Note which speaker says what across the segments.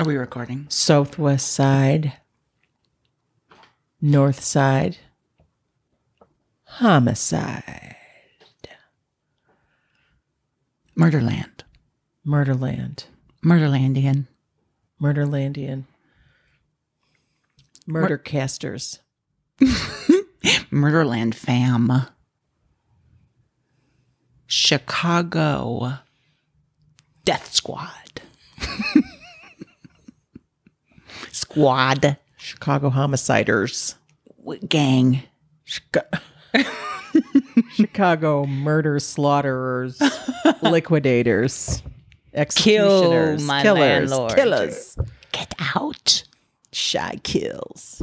Speaker 1: Are we recording?
Speaker 2: Southwest side, North side, homicide,
Speaker 1: Murderland.
Speaker 2: Murderland,
Speaker 1: Murderlandian.
Speaker 2: Murderlandian, Murdercasters.
Speaker 1: Murderland fam. Chicago. Death Squad. Squad.
Speaker 2: Chicago homiciders.
Speaker 1: W- Gang.
Speaker 2: Chica- Chicago murder slaughterers, liquidators, executioners,
Speaker 1: my
Speaker 2: killers,
Speaker 1: landlord.
Speaker 2: killers,
Speaker 1: Get out.
Speaker 2: shy kills,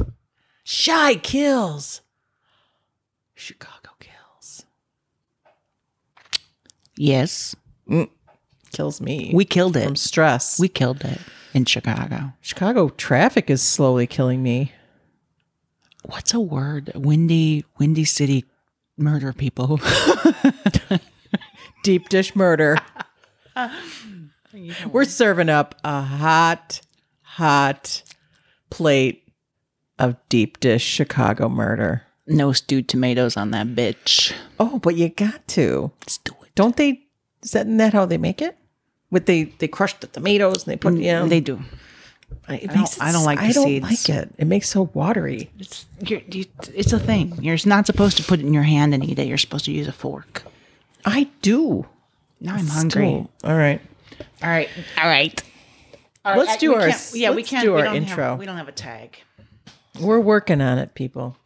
Speaker 2: shy kills, Chicago kills,
Speaker 1: Yes. Mm.
Speaker 2: kills me.
Speaker 1: We killed
Speaker 2: from
Speaker 1: it.
Speaker 2: stress.
Speaker 1: We killed it in Chicago.
Speaker 2: Chicago traffic is slowly killing me.
Speaker 1: What's a word? Windy, windy city murder people.
Speaker 2: Deep dish murder. We're serving up a hot, hot plate of deep dish Chicago murder.
Speaker 1: no stewed tomatoes on that bitch.
Speaker 2: Oh, but you got to.
Speaker 1: Let's do it.
Speaker 2: Don't they? Isn't that how they make it? With they they crush the tomatoes and they put you know
Speaker 1: They do.
Speaker 2: it
Speaker 1: don't-
Speaker 2: it-
Speaker 1: I don't like the
Speaker 2: I don't
Speaker 1: seeds.
Speaker 2: like it. It makes so watery.
Speaker 1: It's, you're, you, it's a thing. You're not supposed to put it in your hand and eat it. You're supposed to use a fork.
Speaker 2: I do.
Speaker 1: Now I'm hungry.
Speaker 2: Still. All right.
Speaker 1: All right. All right.
Speaker 2: Let's do
Speaker 1: we
Speaker 2: our-
Speaker 1: Yeah, we can't
Speaker 2: do our
Speaker 1: don't
Speaker 2: intro.
Speaker 1: Have, we don't have a tag.
Speaker 2: We're working on it, people.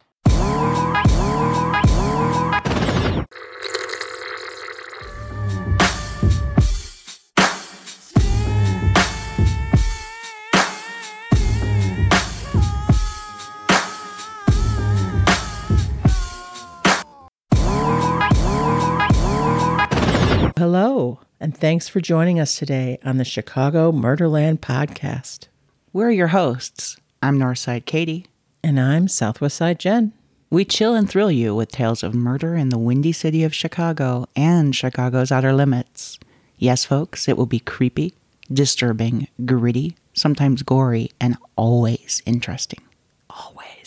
Speaker 2: Thanks for joining us today on the Chicago Murderland podcast.
Speaker 1: We're your hosts. I'm Northside Katie.
Speaker 2: And I'm Southwest Side Jen.
Speaker 1: We chill and thrill you with tales of murder in the windy city of Chicago and Chicago's outer limits. Yes, folks, it will be creepy, disturbing, gritty, sometimes gory, and always interesting.
Speaker 2: Always.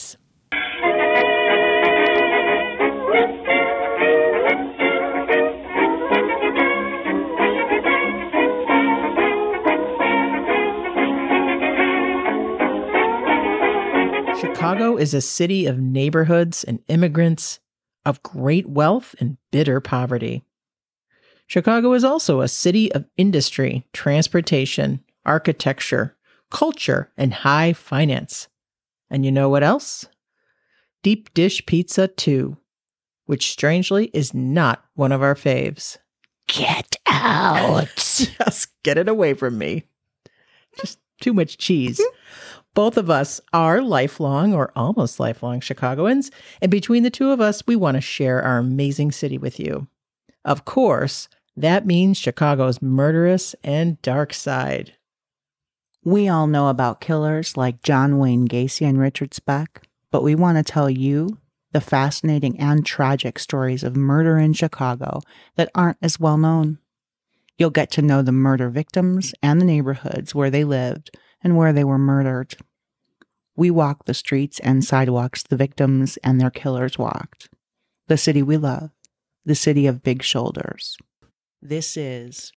Speaker 2: Chicago is a city of neighborhoods and immigrants, of great wealth and bitter poverty. Chicago is also a city of industry, transportation, architecture, culture, and high finance. And you know what else? Deep dish pizza, too, which strangely is not one of our faves.
Speaker 1: Get out!
Speaker 2: Just get it away from me. Just too much cheese. Both of us are lifelong or almost lifelong Chicagoans, and between the two of us, we want to share our amazing city with you. Of course, that means Chicago's murderous and dark side.
Speaker 1: We all know about killers like John Wayne Gacy and Richard Speck, but we want to tell you the fascinating and tragic stories of murder in Chicago that aren't as well known. You'll get to know the murder victims and the neighborhoods where they lived and where they were murdered. We walk the streets and sidewalks the victims and their killers walked. The city we love, the city of big shoulders. This is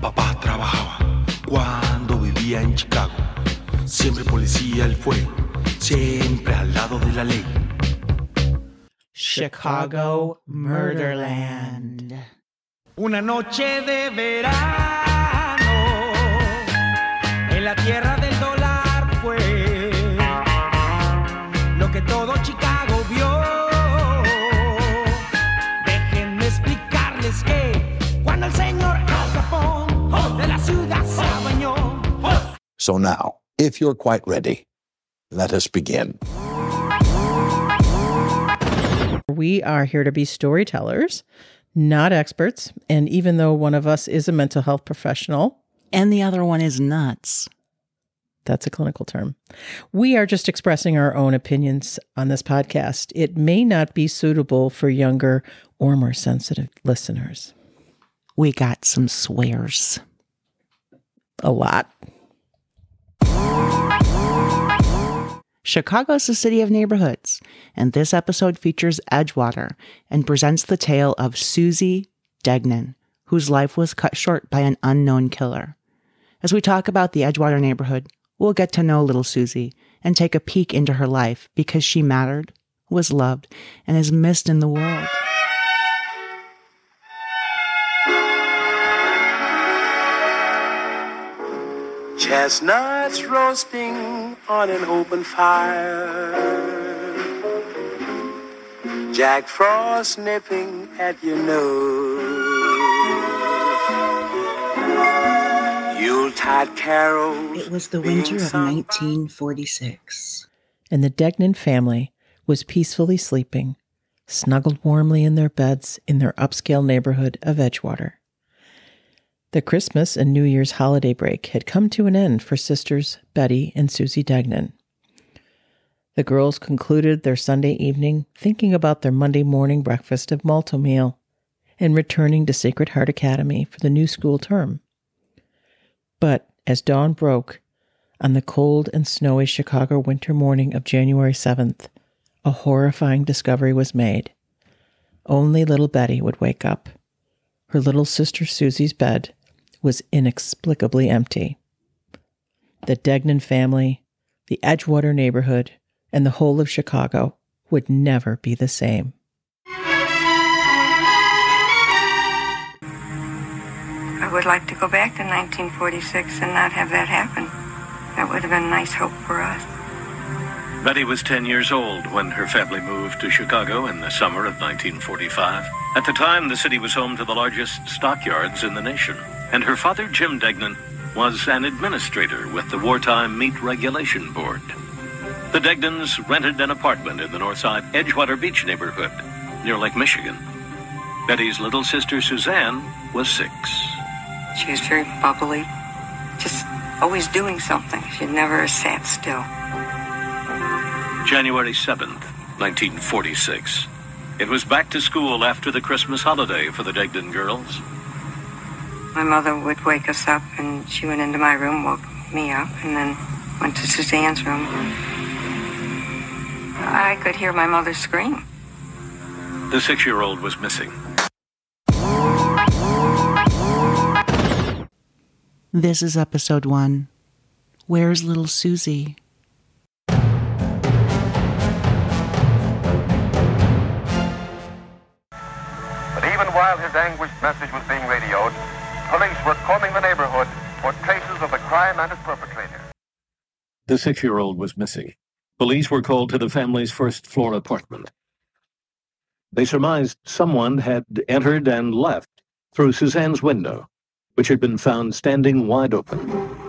Speaker 3: Papá trabajaba cuando vivía en Chicago. Siempre policía él fue, siempre al lado de la ley.
Speaker 1: Chicago Murderland.
Speaker 4: Una noche de verano en la tierra del dólar fue lo que todo Chicago vio. Déjenme explicarles que cuando el señor Al Capone de la ciudad se bañó.
Speaker 5: So now, if you're quite ready, let us begin.
Speaker 2: We are here to be storytellers, not experts. And even though one of us is a mental health professional,
Speaker 1: And the other one is nuts.
Speaker 2: That's a clinical term. We are just expressing our own opinions on this podcast. It may not be suitable for younger or more sensitive listeners.
Speaker 1: We got some swears.
Speaker 2: A lot.
Speaker 1: Chicago's a city of neighborhoods, and this episode features Edgewater and presents the tale of Susie Degnan, whose life was cut short by an unknown killer. As we talk about the Edgewater neighborhood, we'll get to know little Susie and take a peek into her life because she mattered, was loved, and is missed in the world.
Speaker 3: Chestnuts roasting on an open fire. Jack Frost nipping at your nose. Yuletide carols.
Speaker 1: It was the winter of 1946.
Speaker 2: And the Degnan family was peacefully sleeping, snuggled warmly in their beds in their upscale neighborhood of Edgewater. The Christmas and New Year's holiday break had come to an end for sisters Betty and Susie Degnan. The girls concluded their Sunday evening thinking about their Monday morning breakfast of Malt-o-Meal and returning to Sacred Heart Academy for the new school term. But as dawn broke on the cold and snowy Chicago winter morning of January 7th, a horrifying discovery was made. Only little Betty would wake up. Her little sister Susie's bed was inexplicably empty. The Degnan family, the Edgewater neighborhood, and the whole of Chicago would never be the same.
Speaker 6: I would like to go back to 1946 and not have that happen. That would have been a nice hope for us.
Speaker 7: Betty was 10 years old when her family moved to Chicago in the summer of 1945. At the time, the city was home to the largest stockyards in the nation, and her father, Jim Degnan, was an administrator with the Wartime Meat Regulation Board. The Degnans rented an apartment in the Northside Edgewater Beach neighborhood near Lake Michigan. Betty's little sister, Suzanne, was six.
Speaker 6: She was very bubbly, just always doing something. She never sat still.
Speaker 7: January 7th, 1946. It was back to school after the Christmas holiday for the Degnan girls.
Speaker 6: My mother would wake us up, and she went into my room, woke me up, and then went to Suzanne's room. I could hear my mother scream.
Speaker 7: The six year old was missing.
Speaker 1: This is episode one. Where's little Susie?
Speaker 8: But even while his anguished message was being radioed, police were combing the neighborhood for traces of the crime and its perpetrator.
Speaker 7: The six year old was missing. Police were called to the family's first floor apartment. They surmised someone had entered and left through Suzanne's window, which had been found standing wide open.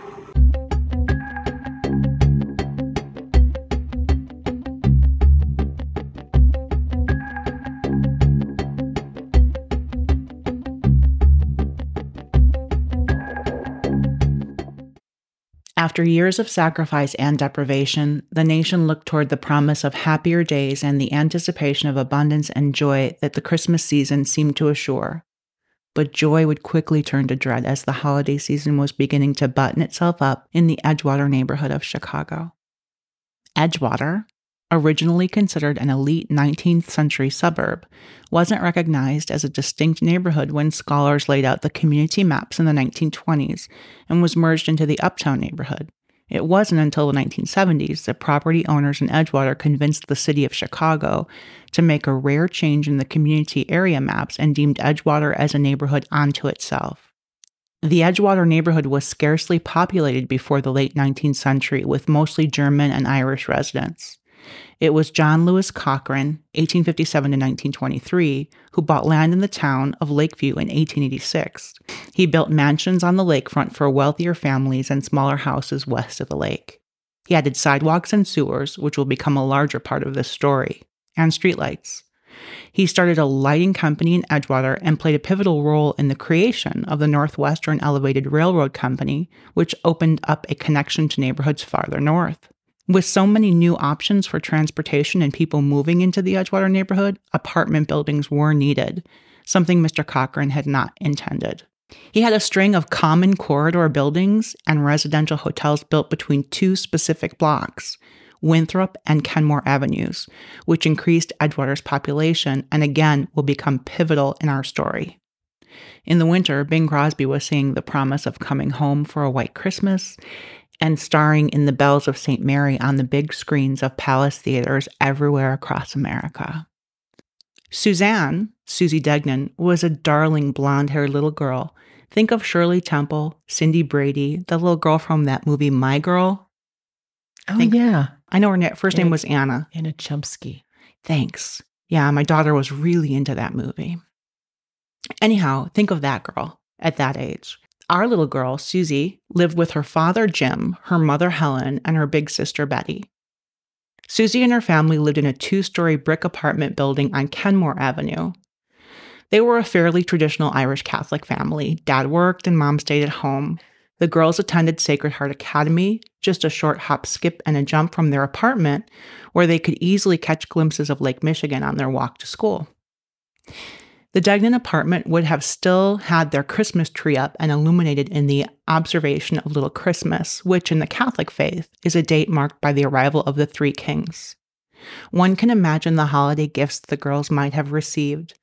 Speaker 1: After years of sacrifice and deprivation, the nation looked toward the promise of happier days and the anticipation of abundance and joy that the Christmas season seemed to assure. But joy would quickly turn to dread as the holiday season was beginning to button itself up in the Edgewater neighborhood of Chicago. Edgewater, originally considered an elite 19th century suburb, wasn't recognized as a distinct neighborhood when scholars laid out the community maps in the 1920s and was merged into the uptown neighborhood. It wasn't until the 1970s that property owners in Edgewater convinced the city of Chicago to make a rare change in the community area maps and deemed Edgewater as a neighborhood unto itself. The Edgewater neighborhood was scarcely populated before the late 19th century with mostly German and Irish residents. It was John Lewis Cochran, 1857 to 1923, who bought land in the town of Lakeview in 1886. He built mansions on the lakefront for wealthier families and smaller houses west of the lake. He added sidewalks and sewers, which will become a larger part of this story, and streetlights. He started a lighting company in Edgewater and played a pivotal role in the creation of the Northwestern Elevated Railroad Company, which opened up a connection to neighborhoods farther north. With so many new options for transportation and people moving into the Edgewater neighborhood, apartment buildings were needed, something Mr. Cochran had not intended. He had a string of common corridor buildings and residential hotels built between two specific blocks, Winthrop and Kenmore Avenues, which increased Edgewater's population and again will become pivotal in our story. In the winter, Bing Crosby was seeing the promise of coming home for a white Christmas and starring in The Bells of St. Mary on the big screens of Palace theaters everywhere across America. Suzanne, Susie Degnan, was a darling blonde haired little girl. Think of Shirley Temple, Cindy Brady, the little girl from that movie My Girl.
Speaker 2: Oh,
Speaker 1: Think-
Speaker 2: yeah.
Speaker 1: I know her first name was Anna.
Speaker 2: Anna Chlumsky.
Speaker 1: Thanks. Yeah, my daughter was really into that movie. Anyhow, think of that girl at that age. Our little girl, Susie, lived with her father, Jim, her mother, Helen, and her big sister, Betty. Susie and her family lived in a two story brick apartment building on Kenmore Avenue. They were a fairly traditional Irish Catholic family. Dad worked and mom stayed at home. The girls attended Sacred Heart Academy, just a short hop, skip, and a jump from their apartment, where they could easily catch glimpses of Lake Michigan on their walk to school. The Degnan apartment would have still had their Christmas tree up and illuminated in the observation of Little Christmas, which in the Catholic faith is a date marked by the arrival of the three kings. One can imagine the holiday gifts the girls might have received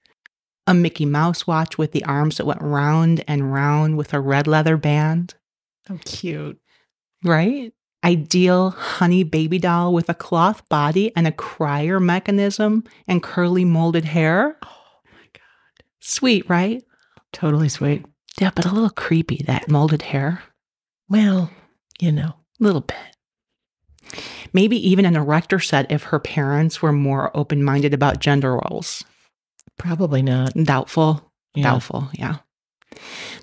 Speaker 1: a Mickey Mouse watch with the arms that went round and round with a red leather band,
Speaker 2: How cute.
Speaker 1: right? Ideal honey baby doll with a cloth body and a crier mechanism and curly molded hair.
Speaker 2: Oh.
Speaker 1: Sweet, right?
Speaker 2: Totally sweet.
Speaker 1: Yeah, but a little creepy, that molded hair.
Speaker 2: Well, you know.
Speaker 1: A little bit. Maybe even an erector set if her parents were more open minded about gender roles.
Speaker 2: Probably not.
Speaker 1: Doubtful.
Speaker 2: Yeah.
Speaker 1: Doubtful, yeah.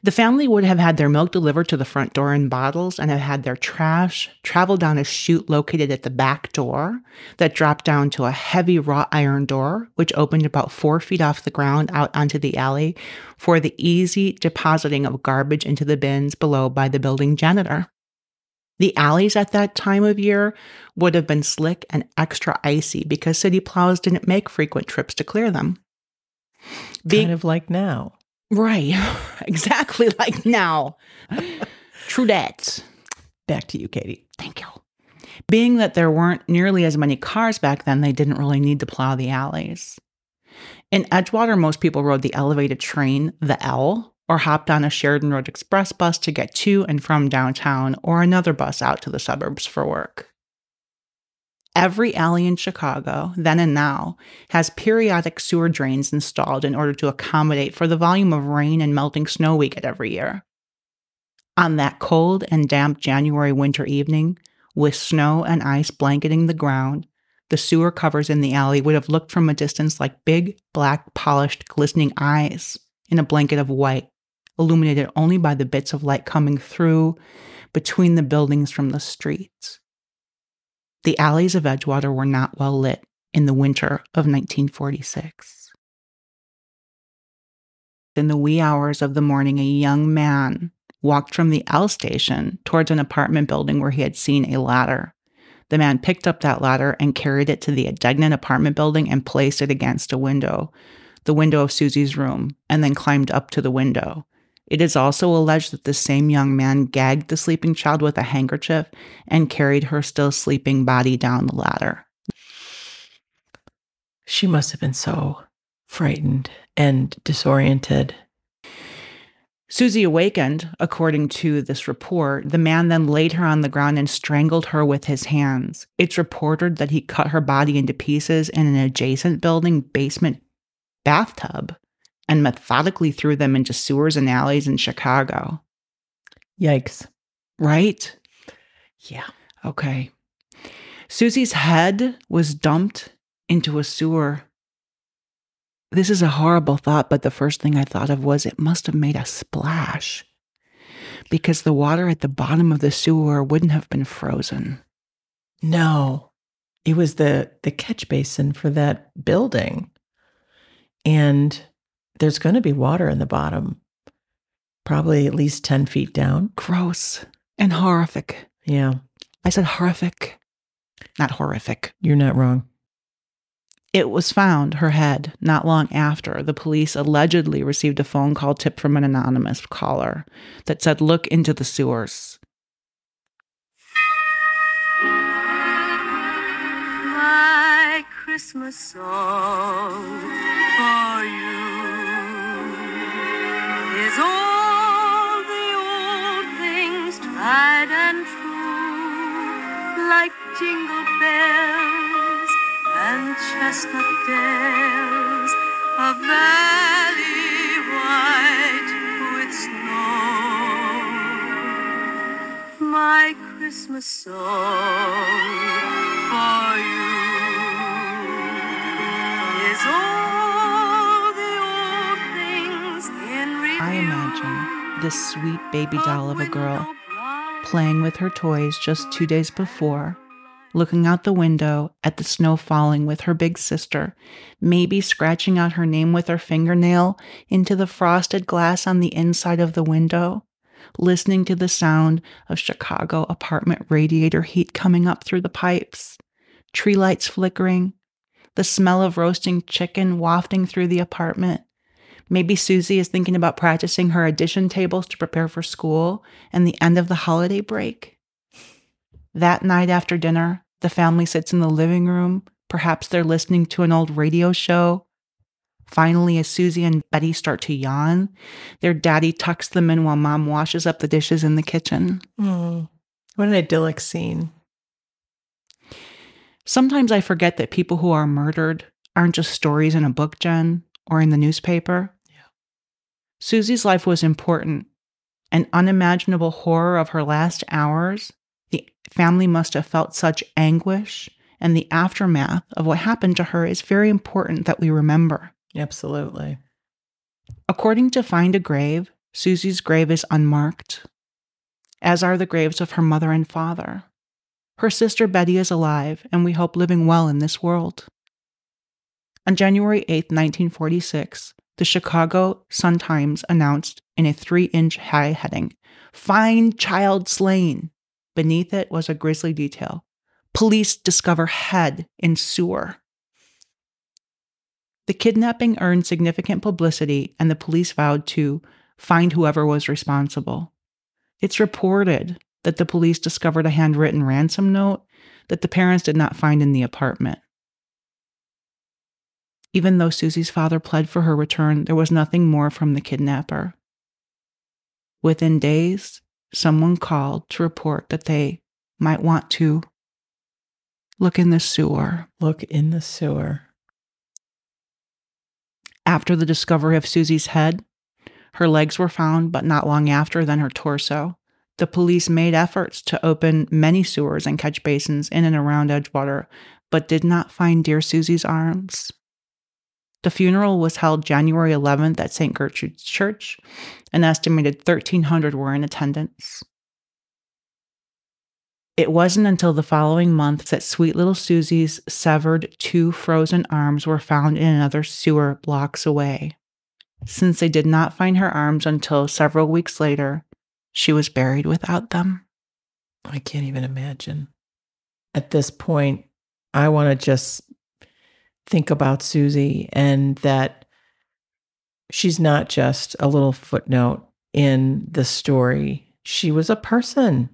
Speaker 1: The family would have had their milk delivered to the front door in bottles and have had their trash travel down a chute located at the back door that dropped down to a heavy wrought iron door, which opened about four feet off the ground out onto the alley for the easy depositing of garbage into the bins below by the building janitor. The alleys at that time of year would have been slick and extra icy because city plows didn't make frequent trips to clear them. Being-
Speaker 2: kind of like now.
Speaker 1: Right. exactly like now. True that.
Speaker 2: Back to you, Katie.
Speaker 1: Thank you. Being that there weren't nearly as many cars back then, they didn't really need to plow the alleys. In Edgewater, most people rode the elevated train, the L, or hopped on a Sheridan Road Express bus to get to and from downtown, or another bus out to the suburbs for work. Every alley in Chicago, then and now, has periodic sewer drains installed in order to accommodate for the volume of rain and melting snow we get every year. On that cold and damp January winter evening, with snow and ice blanketing the ground, the sewer covers in the alley would have looked from a distance like big, black, polished, glistening eyes in a blanket of white, illuminated only by the bits of light coming through between the buildings from the streets. The alleys of Edgewater were not well lit in the winter of 1946. In the wee hours of the morning, a young man walked from the L station towards an apartment building where he had seen a ladder. The man picked up that ladder and carried it to the Degnan apartment building and placed it against a window, the window of Susie's room, and then climbed up to the window. It is also alleged that the same young man gagged the sleeping child with a handkerchief and carried her still sleeping body down the ladder.
Speaker 2: She must have been so frightened and disoriented.
Speaker 1: Susie awakened, according to this report. The man then laid her on the ground and strangled her with his hands. It's reported that he cut her body into pieces in an adjacent building basement bathtub and methodically threw them into sewers and alleys in Chicago.
Speaker 2: Yikes.
Speaker 1: Right?
Speaker 2: Yeah.
Speaker 1: Okay. Susie's head was dumped into a sewer. This is a horrible thought, but the first thing I thought of was it must have made a splash because the water at the bottom of the sewer wouldn't have been frozen.
Speaker 2: No. It was the the catch basin for that building. And there's going to be water in the bottom, probably at least 10 feet down.
Speaker 1: Gross and horrific.
Speaker 2: Yeah,
Speaker 1: I said horrific, not horrific.
Speaker 2: you're not wrong.
Speaker 1: It was found, her head, not long after the police allegedly received a phone call tip from an anonymous caller that said, Look into the sewers.
Speaker 9: my Christmas song for you is all the old things tried and true, like jingle bells and chestnut dells, a valley white with snow. My Christmas song for you is all
Speaker 1: this sweet baby doll of a girl playing with her toys just two days before, looking out the window at the snow falling with her big sister, maybe scratching out her name with her fingernail into the frosted glass on the inside of the window, listening to the sound of Chicago apartment radiator heat coming up through the pipes, tree lights flickering, the smell of roasting chicken wafting through the apartment. Maybe Susie is thinking about practicing her addition tables to prepare for school and the end of the holiday break. That night after dinner, the family sits in the living room. Perhaps they're listening to an old radio show. Finally, as Susie and Betty start to yawn, their daddy tucks them in while mom washes up the dishes in the kitchen.
Speaker 2: Mm, what an idyllic scene.
Speaker 1: Sometimes I forget that people who are murdered aren't just stories in a book, Jen, or in the newspaper. Susie's life was important. An unimaginable horror of her last hours. The family must have felt such anguish, and the aftermath of what happened to her is very important that we remember.
Speaker 2: Absolutely.
Speaker 1: According to Find a Grave, Susie's grave is unmarked, as are the graves of her mother and father. Her sister Betty is alive, and we hope living well in this world. On January 8, 1946, the Chicago Sun-Times announced in a three inch high heading, Find Child Slain. Beneath it was a grisly detail. Police discover head in sewer. The kidnapping earned significant publicity, and the police vowed to find whoever was responsible. It's reported that the police discovered a handwritten ransom note that the parents did not find in the apartment. Even though Susie's father pled for her return, there was nothing more from the kidnapper. Within days, someone called to report that they might want to look in the sewer.
Speaker 2: Look in the sewer.
Speaker 1: After the discovery of Susie's head, her legs were found, but not long after, then her torso. The police made efforts to open many sewers and catch basins in and around Edgewater, but did not find dear Susie's arms. The funeral was held January 11th at St. Gertrude's Church. An estimated 1,300 were in attendance. It wasn't until the following month that sweet little Susie's severed two frozen arms were found in another sewer blocks away. Since they did not find her arms until several weeks later, she was buried without them.
Speaker 2: I can't even imagine. At this point, I want to just think about Susie and that she's not just a little footnote in the story. She was a person.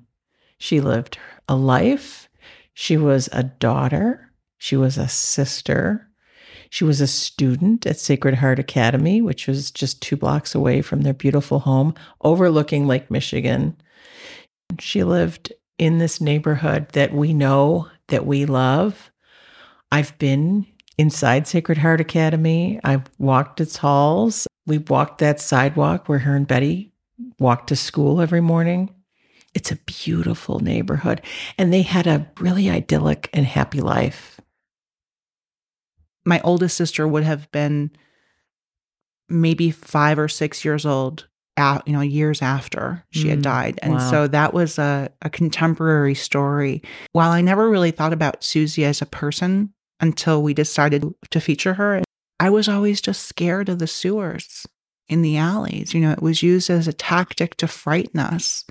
Speaker 2: She lived a life. She was a daughter. She was a sister. She was a student at Sacred Heart Academy, which was just two blocks away from their beautiful home overlooking Lake Michigan. She lived in this neighborhood that we know, that we love. I've been inside Sacred Heart Academy. I've walked its halls. We walked that sidewalk where her and Betty walked to school every morning. It's a beautiful neighborhood. And they had a really idyllic and happy life.
Speaker 1: My oldest sister would have been maybe five or six years old, out, you know, years after she had
Speaker 2: Mm,
Speaker 1: died. And
Speaker 2: wow.
Speaker 1: so that was a, a contemporary story. While I never really thought about Susie as a person until we decided to feature her I was always just scared of the sewers in the alleys. You know, it was used as a tactic to frighten us.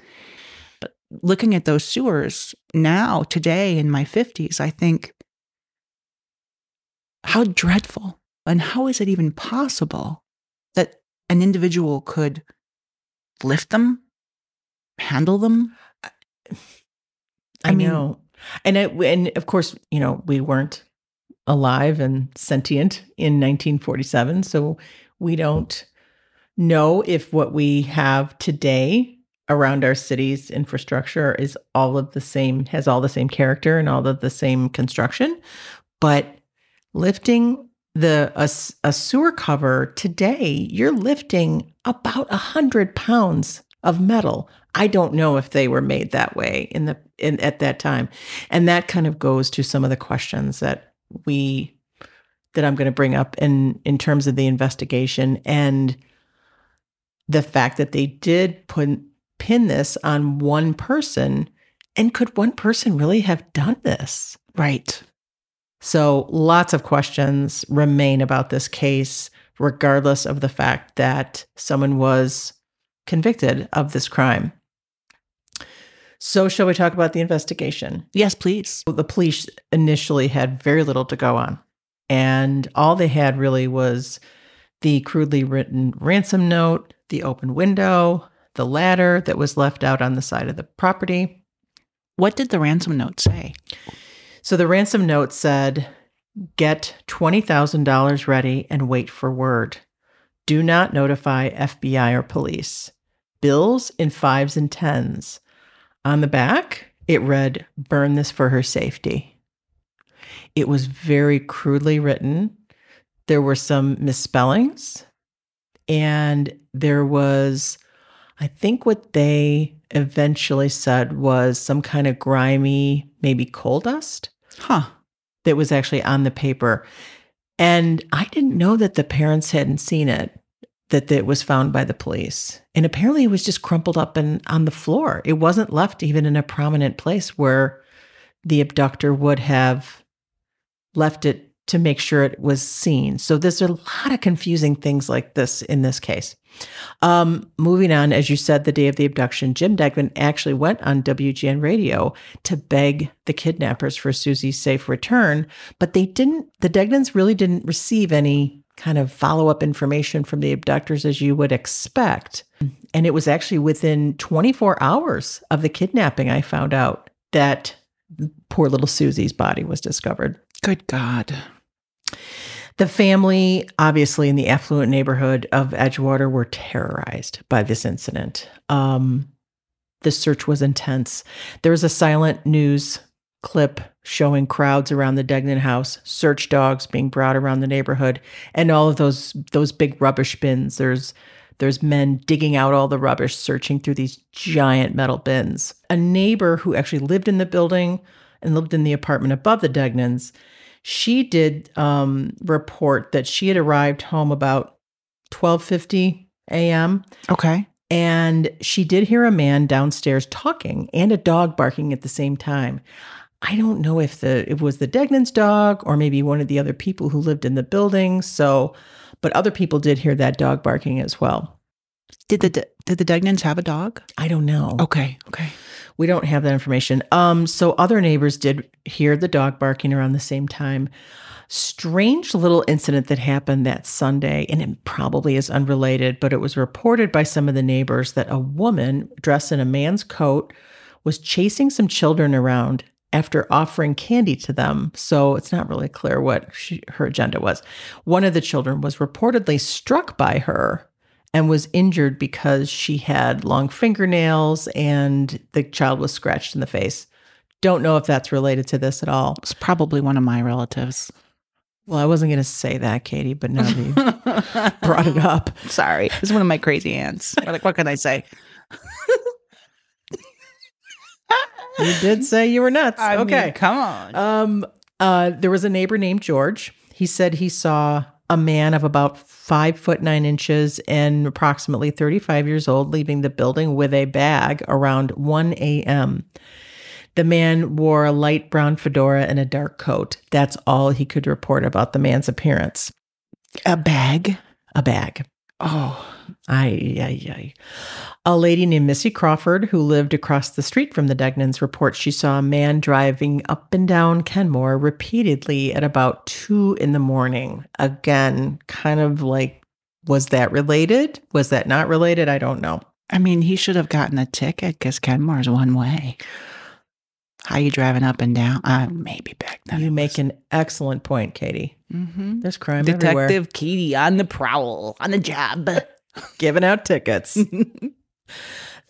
Speaker 1: But looking at those sewers now, today in my 50s, I think, how dreadful. And how is it even possible that an individual could lift them, handle them?
Speaker 2: I,
Speaker 1: I mean-
Speaker 2: know. And I, and of course, you know, we weren't alive and sentient in 1947, so we don't know if what we have today around our city's infrastructure is all of the same has all the same character and all of the same construction, but lifting the a, a sewer cover today, you're lifting about a hundred pounds of metal. I don't know if they were made that way in the in at that time, and that kind of goes to some of the questions that we that I'm going to bring up in in terms of the investigation and the fact that they did put pin this on one person, and could one person really have done this?
Speaker 1: Right.
Speaker 2: So lots of questions remain about this case, regardless of the fact that someone was convicted of this crime. So, shall we talk about the investigation?
Speaker 1: Yes, please.
Speaker 2: The police initially had very little to go on, and all they had really was the crudely written ransom note, the open window, the ladder that was left out on the side of the property.
Speaker 1: What did the ransom note say?
Speaker 2: So the ransom note said, Get $20,000 ready and wait for word. Do not notify FBI or police. Bills in fives and tens. On the back, it read, Burn this for her safety. It was very crudely written. There were some misspellings, and there was, I think, what they eventually said was some kind of grimy, maybe coal dust
Speaker 1: Huh.
Speaker 2: that was actually on the paper. And I didn't know that the parents hadn't seen it, that it was found by the police. And apparently it was just crumpled up and on the floor. It wasn't left even in a prominent place where the abductor would have left it to make sure it was seen. So there's a lot of confusing things like this in this case. Um, moving on, as you said, the day of the abduction, Jim Degnan actually went on WGN radio to beg the kidnappers for Susie's safe return, but they didn't, the Degnans really didn't receive any kind of follow up information from the abductors as you would expect. And it was actually within 24 hours of the kidnapping, I found out that poor little Susie's body was discovered.
Speaker 1: Good God.
Speaker 2: The family, obviously in the affluent neighborhood of Edgewater, were terrorized by this incident. Um, the search was intense. There was a silent news clip showing crowds around the Degnan house, search dogs being brought around the neighborhood, and all of those those big rubbish bins. There's there's men digging out all the rubbish, searching through these giant metal bins. A neighbor who actually lived in the building and lived in the apartment above the Degnans, she did um, report that she had arrived home about 12:50 a.m.
Speaker 1: Okay.
Speaker 2: and she did hear a man downstairs talking and a dog barking at the same time. I don't know if the it was the Degnan's dog or maybe one of the other people who lived in the building. So, but other people did hear that dog barking as well.
Speaker 1: Did the did the Degnans have a dog?
Speaker 2: I don't know.
Speaker 1: Okay. Okay.
Speaker 2: We don't have that information. Um, so other neighbors did hear the dog barking around the same time. Strange little incident that happened that Sunday, and it probably is unrelated, but it was reported by some of the neighbors that a woman dressed in a man's coat was chasing some children around after offering candy to them. So it's not really clear what she, her agenda was. One of the children was reportedly struck by her and was injured because she had long fingernails and the child was scratched in the face. Don't know if that's related to this at all.
Speaker 1: It's probably one of my relatives.
Speaker 2: Well, I wasn't going to say that, Katie, but now that you brought it up.
Speaker 1: Sorry. It's one of my crazy aunts. Like, what can I say?
Speaker 2: You did say you were nuts.
Speaker 1: I mean,
Speaker 2: okay.
Speaker 1: come on.
Speaker 2: Um, uh, there was a neighbor named George. He said he saw a man of about five foot nine inches and approximately 35 years old leaving the building with a bag around 1 a.m. The man wore a light brown fedora and a dark coat. That's all he could report about the man's appearance.
Speaker 1: A bag.
Speaker 2: A bag.
Speaker 1: Oh,
Speaker 2: Ay, ay, ay. A lady named Missy Crawford, who lived across the street from the Degnans, reports she saw a man driving up and down Kenmore repeatedly at about two in the morning. Again, kind of like, was that related? Was that not related? I don't know.
Speaker 1: I mean, he should have gotten a ticket because Kenmore's one way. How you driving up and down? Uh, maybe back then.
Speaker 2: You make an excellent point, Katie.
Speaker 1: mm-hmm.
Speaker 2: There's crime everywhere.
Speaker 1: Detective Katie on the prowl, on the job.
Speaker 2: Giving out tickets.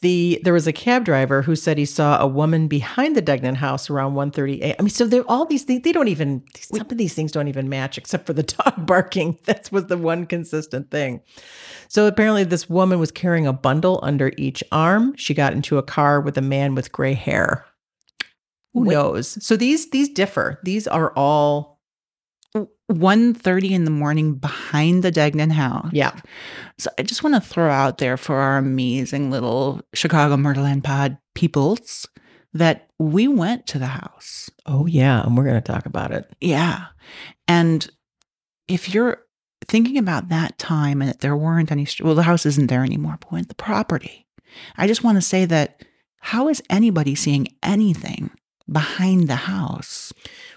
Speaker 2: the there was a cab driver who said he saw a woman behind the Degnan house around 1:30 a.m. I mean, so there all these things they don't even some of these things don't even match except for the dog barking. That was the one consistent thing. So apparently this woman was carrying a bundle under each arm. She got into a car with a man with gray hair. Who
Speaker 1: Wait.
Speaker 2: knows? So these these differ. These are all
Speaker 1: 1.30 in the morning behind the Degnan house.
Speaker 2: yeah.
Speaker 1: So I just want to throw out there for our amazing little Chicago Murderland Pod peoples that we went to the house.
Speaker 2: Oh yeah, and we're going to talk about it.
Speaker 1: Yeah. And if you're thinking about that time and that there weren't any, well, the house isn't there anymore, but went the property. I just want to say that how is anybody seeing anything behind the house?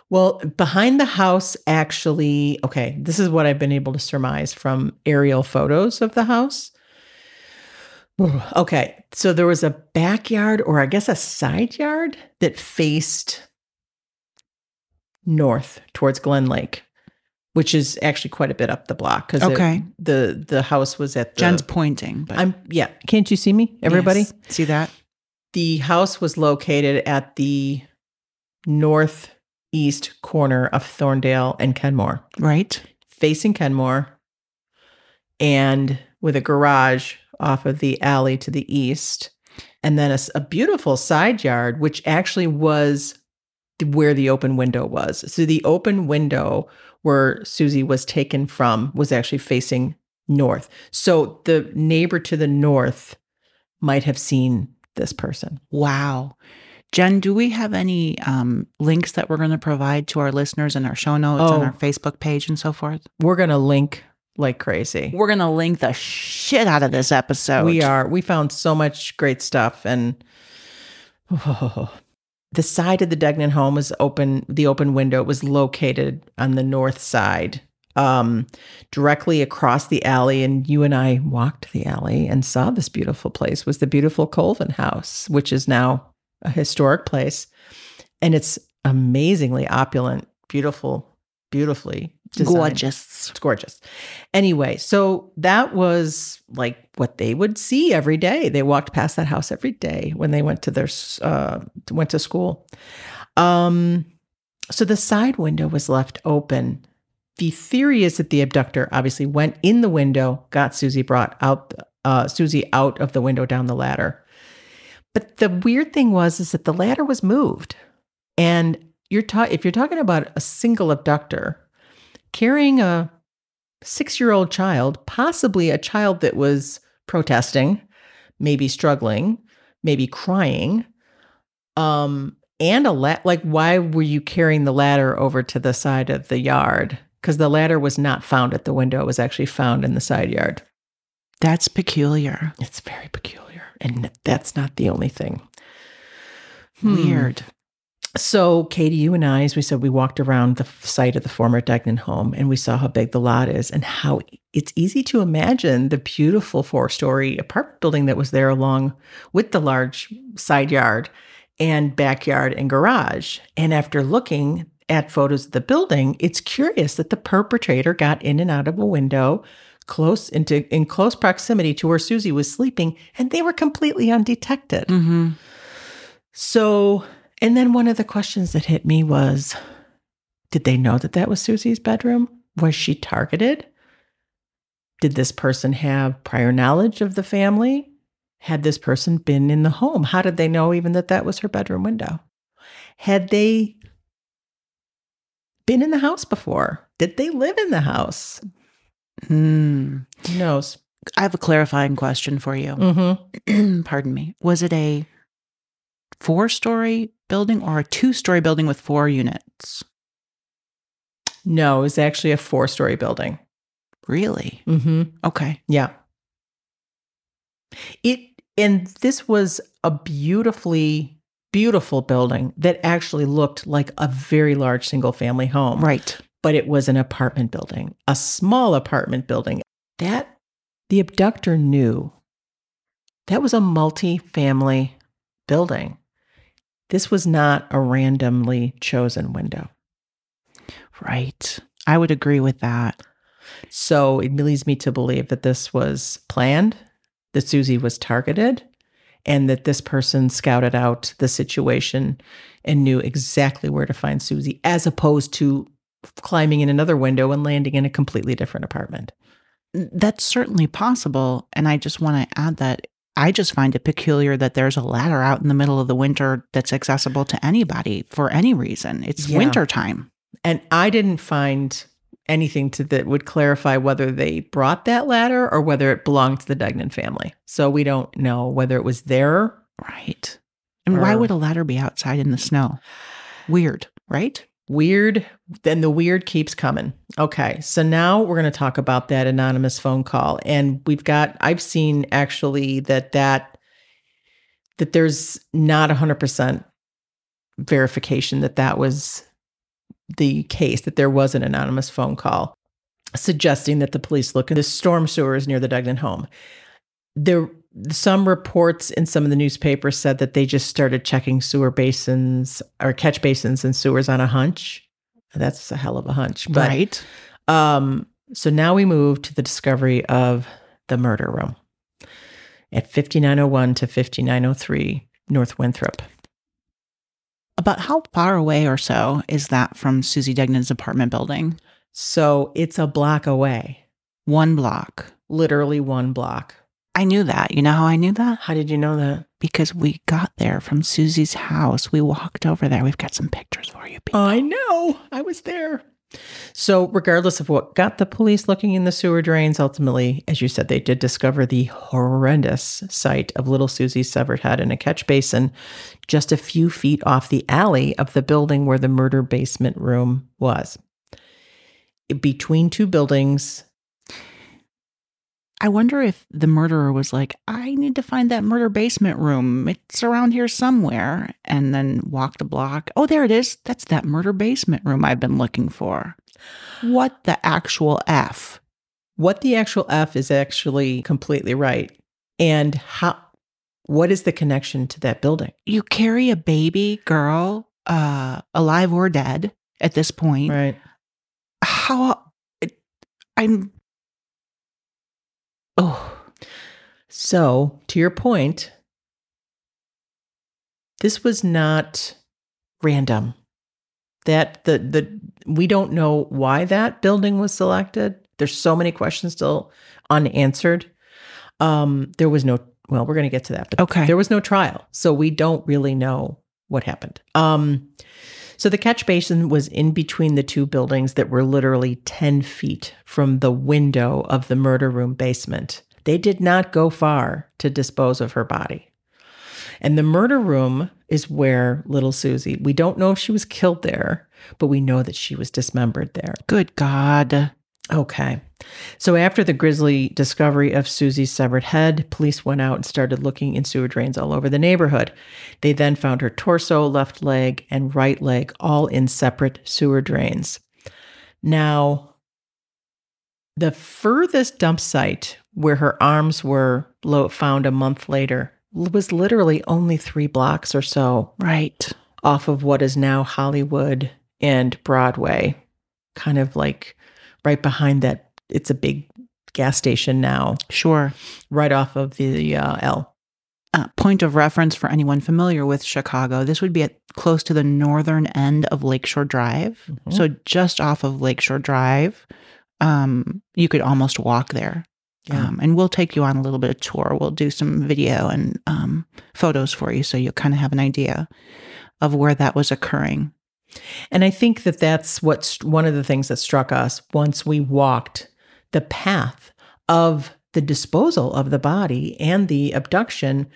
Speaker 2: Well, behind the house, actually, okay, this is what I've been able to surmise from aerial photos of the house. Okay, so there was a backyard or I guess a side yard that faced north towards Glen Lake, which is actually quite a bit up the block because
Speaker 1: Okay.
Speaker 2: the the house was at the,
Speaker 1: Jen's pointing, but
Speaker 2: I'm yeah. Can't you see me, everybody?
Speaker 1: Yes. see that?
Speaker 2: The house was located at the northeast corner of Thorndale and Kenmore,
Speaker 1: Right?
Speaker 2: facing Kenmore, and with a garage off of the alley to the east, and then a beautiful side yard, which actually was where the open window was. So the open window where Susie was taken from was actually facing north. So the neighbor to the north might have seen this person.
Speaker 1: Wow. Jen, do we have any um, links that we're going to provide to our listeners in our show notes on
Speaker 2: Oh.
Speaker 1: our Facebook page and so forth?
Speaker 2: We're going to link like crazy.
Speaker 1: We're going to link the shit out of this episode.
Speaker 2: We are. We found so much great stuff, and the side of the Degnan home was open. The open window was located on the north side, um, directly across the alley. And you and I walked the alley and saw this beautiful place. Was the beautiful Colvin House, which is now a historic place, and it's amazingly opulent, beautiful, beautifully designed.
Speaker 1: gorgeous.
Speaker 2: It's gorgeous. Anyway, so that was like what they would see every day. They walked past that house every day when they went to their uh, went to school. Um, so the side window was left open. The theory is that the abductor obviously went in the window, got Susie brought out uh, Susie out of the window down the ladder. But the weird thing was is that the ladder was moved, and you're ta- if you're talking about a single abductor, carrying a six year old child, possibly a child that was protesting, maybe struggling, maybe crying, um, and a la- like, why were you carrying the ladder over to the side of the yard? Because the ladder was not found at the window; it was actually found in the side yard.
Speaker 1: That's peculiar.
Speaker 2: It's very peculiar, and that's not the only thing. Hmm.
Speaker 1: Weird.
Speaker 2: So, Katie, you and I, as we said, we walked around the site of the former Degnan home and we saw how big the lot is and how it's easy to imagine the beautiful four story apartment building that was there along with the large side yard and backyard and garage. And after looking at photos of the building, it's curious that the perpetrator got in and out of a window close into in close proximity to where Susie was sleeping and they were completely undetected.
Speaker 1: Mm-hmm.
Speaker 2: So, and then one of the questions that hit me was Did they know that that was Susie's bedroom? Was she targeted? Did this person have prior knowledge of the family? Had this person been in the home? How did they know even that that was her bedroom window? Had they been in the house before? Did they live in the house?
Speaker 1: Hmm.
Speaker 2: Who knows?
Speaker 1: I have a clarifying question for you.
Speaker 2: Mm-hmm.
Speaker 1: Pardon me. Was it a four story building or a two story building with four units?
Speaker 2: No, it was actually a four story building.
Speaker 1: Really?
Speaker 2: Mm-hmm.
Speaker 1: Okay.
Speaker 2: Yeah. It and this was a beautifully beautiful building that actually looked like a very large single family home.
Speaker 1: Right.
Speaker 2: But it was an apartment building, a small apartment building. That the abductor knew that was a multi-family building. This was not a randomly chosen window.
Speaker 1: Right. I would agree with that.
Speaker 2: So it leads me to believe that this was planned, that Susie was targeted, and that this person scouted out the situation and knew exactly where to find Susie, as opposed to climbing in another window and landing in a completely different apartment.
Speaker 1: That's certainly possible. And I just want to add that I just find it peculiar that there's a ladder out in the middle of the winter that's accessible to anybody for any reason. It's
Speaker 2: Yeah.
Speaker 1: winter time.
Speaker 2: And I didn't find anything to that would clarify whether they brought that ladder or whether it belonged to the Degnan family. So we don't know whether it was there.
Speaker 1: Right. And why would a ladder be outside in the snow? Weird, right?
Speaker 2: Weird. Then the weird keeps coming. Okay. So now we're going to talk about that anonymous phone call. And we've got, I've seen actually that that, that there's not 100% verification that that was the case, that there was an anonymous phone call suggesting that the police look in the storm sewers near the Degnan home. There, some reports in some of the newspapers said that they just started checking sewer basins or catch basins and sewers on a hunch. That's a hell of a hunch, but
Speaker 1: right.
Speaker 2: um, so now we move to the discovery of the murder room at 5901 to 5903 North Winthrop.
Speaker 1: About how far away or so is that from Susie Degnan's apartment building?
Speaker 2: So it's a block away,
Speaker 1: One block.
Speaker 2: literally one block.
Speaker 1: I knew that. You know how I knew that?
Speaker 2: How did you know that?
Speaker 1: Because we got there from Susie's house. We walked over there. We've got some pictures for you. people.
Speaker 2: I know. I was there. So, regardless of what got the police looking in the sewer drains, ultimately, as you said, they did discover the horrendous sight of little Susie's severed head in a catch basin just a few feet off the alley of the building where the murder basement room was. Between two buildings,
Speaker 1: I wonder if the murderer was like, I need to find that murder basement room. It's around here somewhere. And then walked a block. Oh, there it is. That's that murder basement room I've been looking for. What the actual F?
Speaker 2: what the actual F is actually completely right. And how, what is the connection to that building?
Speaker 1: You carry a baby girl, uh, alive or dead at this point.
Speaker 2: Right.
Speaker 1: How I'm. Oh,
Speaker 2: So, to your point, this was not random. That the the we don't know why that building was selected. There's so many questions still unanswered. Um, there was no well, we're going to get to that, but
Speaker 1: Okay.
Speaker 2: there was no trial, so we don't really know what happened. Um, so the catch basin was in between the two buildings that were literally 10 feet from the window of the murder room basement. They did not go far to dispose of her body. And the murder room is where little Susie, we don't know if she was killed there, but we know that she was dismembered there.
Speaker 1: good God.
Speaker 2: Okay. So after the grisly discovery of Susie's severed head, police went out and started looking in sewer drains all over the neighborhood. They then found her torso, left leg, and right leg all in separate sewer drains. Now, the furthest dump site where her arms were found a month later was literally only three blocks or so
Speaker 1: Right.
Speaker 2: off of what is now Hollywood and Broadway, kind of like right behind that. It's a big gas station now,
Speaker 1: Sure.
Speaker 2: right off of the uh, L.
Speaker 1: Uh, point of reference for anyone familiar with Chicago, this would be at close to the northern end of Lakeshore Drive.
Speaker 2: Mhm.
Speaker 1: So just off of Lakeshore Drive, um, you could almost walk there.
Speaker 2: Yeah.
Speaker 1: Um, and we'll take you on a little bit of tour. We'll do some video and um, photos for you so you kind of have an idea of where that was occurring.
Speaker 2: And I think that that's what's one of the things that struck us once we walked the path of the disposal of the body and the abduction.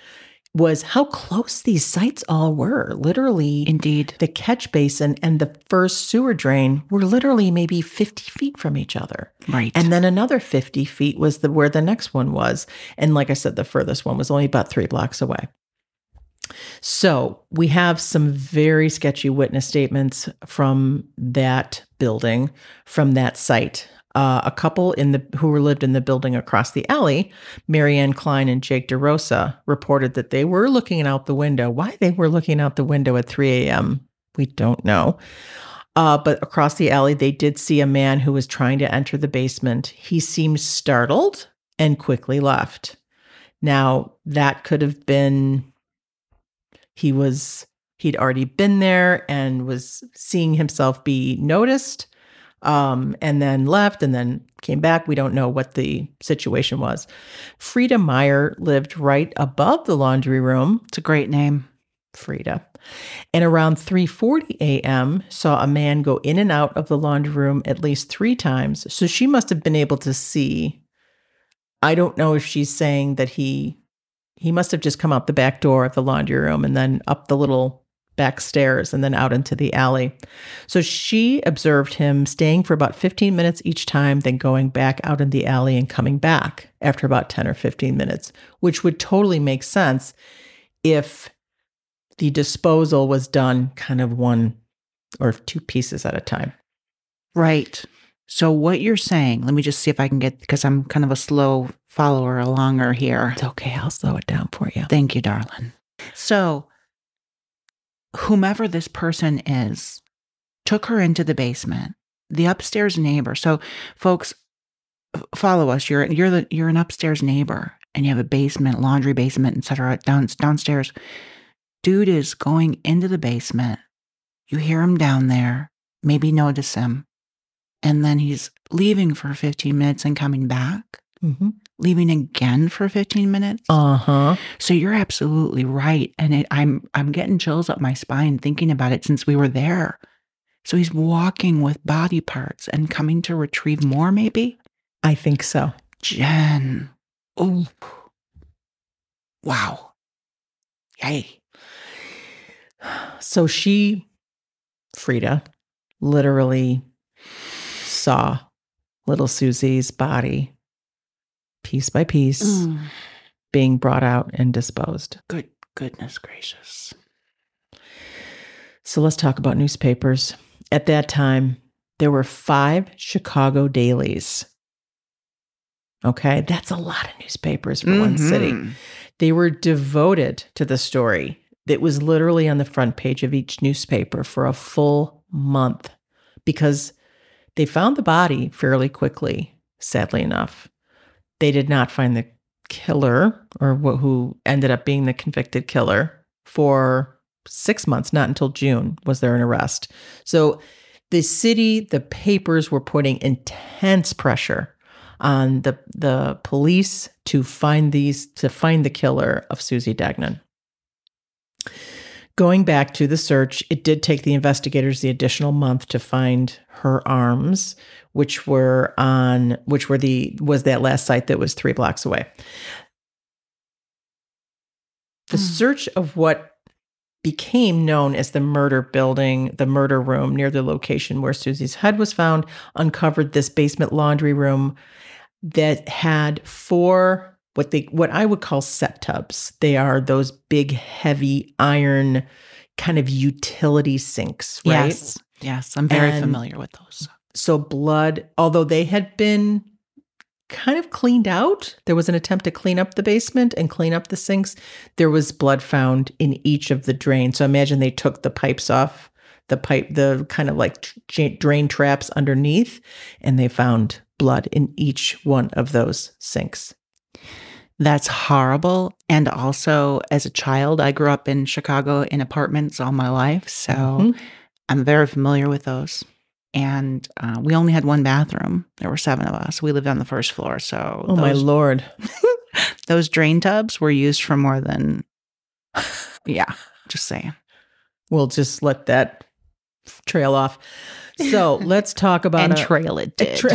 Speaker 2: was how close these sites all were. Literally,
Speaker 1: Indeed.
Speaker 2: the catch basin and the first sewer drain were literally maybe 50 feet from each other.
Speaker 1: Right.
Speaker 2: And then another 50 feet was the where the next one was. And like I said, the furthest one was only about three blocks away. So we have some very sketchy witness statements from that building, from that site. Uh, a couple in the who lived in the building across the alley, Marianne Klein and Jake DeRosa, reported that they were looking out the window. Why they were looking out the window at 3 a.m., we don't know. Uh, but across the alley, they did see a man who was trying to enter the basement. He seemed startled and quickly left. Now, that could have been he was he'd already been there and was seeing himself be noticed um, and then left and then came back. We don't know what the situation was. Frida meyer lived right above the laundry room.
Speaker 1: It's a great name.
Speaker 2: frida. And around 3:40 a.m. saw a man go in and out of the laundry room at least 3 times. So she must have been able to see. I don't know if she's saying that he he must have just come out the back door of the laundry room and then up the little back stairs and then out into the alley. So she observed him staying for about 15 minutes each time, then going back out in the alley and coming back after about 10 or 15 minutes, which would totally make sense if the disposal was done kind of one or two pieces at a time.
Speaker 1: Right. So what you're saying, let me just see if I can get because I'm kind of a slow follower alonger here.
Speaker 2: It's okay, I'll slow it down for you.
Speaker 1: Thank you, darling. So whomever this person is took her into the basement. The upstairs neighbor. So folks follow us. You're you're the you're an upstairs neighbor and you have a basement, laundry basement, etc. down downstairs. Dude is going into the basement. You hear him down there, maybe notice him. And then he's leaving for 15 minutes and coming back,
Speaker 2: Mm-hmm.
Speaker 1: leaving again for 15 minutes.
Speaker 2: Uh huh.
Speaker 1: So you're absolutely right, and it, I'm I'm getting chills up my spine thinking about it since we were there. So he's walking with body parts and coming to retrieve more, maybe.
Speaker 2: I think so.
Speaker 1: Jen, oh, wow, yay!
Speaker 2: So she, Frida, literally saw little Susie's body piece by piece
Speaker 1: Mm,
Speaker 2: being brought out and disposed.
Speaker 1: good goodness gracious.
Speaker 2: So let's talk about newspapers. At that time, there were five Chicago dailies. Okay, that's a lot of newspapers for one city. They were devoted to the story. It was literally on the front page of each newspaper for a full month because they found the body fairly quickly, sadly enough. They did not find the killer or wh- who ended up being the convicted killer for six months, not until June was there an arrest. So the city, the papers were putting intense pressure on the the police to find these to find the killer of Susie Degnan. Going back to the search, it did take the investigators the additional month to find her arms, which were on which were the was that last site that was 3 blocks away. The
Speaker 1: Mm.
Speaker 2: search of what became known as the murder building, the murder room near the location where Susie's head was found, uncovered this basement laundry room that had four what they what I would call set tubs. They are those big heavy iron kind of utility sinks, right?
Speaker 1: Yes, yes, I'm very
Speaker 2: And-
Speaker 1: familiar with those.
Speaker 2: So blood, although they had been kind of cleaned out, there was an attempt to clean up the basement and clean up the sinks. There was blood found in each of the drains. So imagine they took the pipes off the pipe, the kind of like drain traps underneath, and they found blood in each one of those sinks.
Speaker 1: That's horrible. And also, as a child, I grew up in Chicago in apartments all my life. So
Speaker 2: Mhm.
Speaker 1: I'm very familiar with those. And uh, we only had one bathroom. There were seven of us. We lived on the first floor. So
Speaker 2: Oh my lord!
Speaker 1: those drain tubs were used for more than, yeah, just saying.
Speaker 2: We'll just let that trail off. So let's talk about
Speaker 1: and
Speaker 2: a-
Speaker 1: trail it did.
Speaker 2: tra-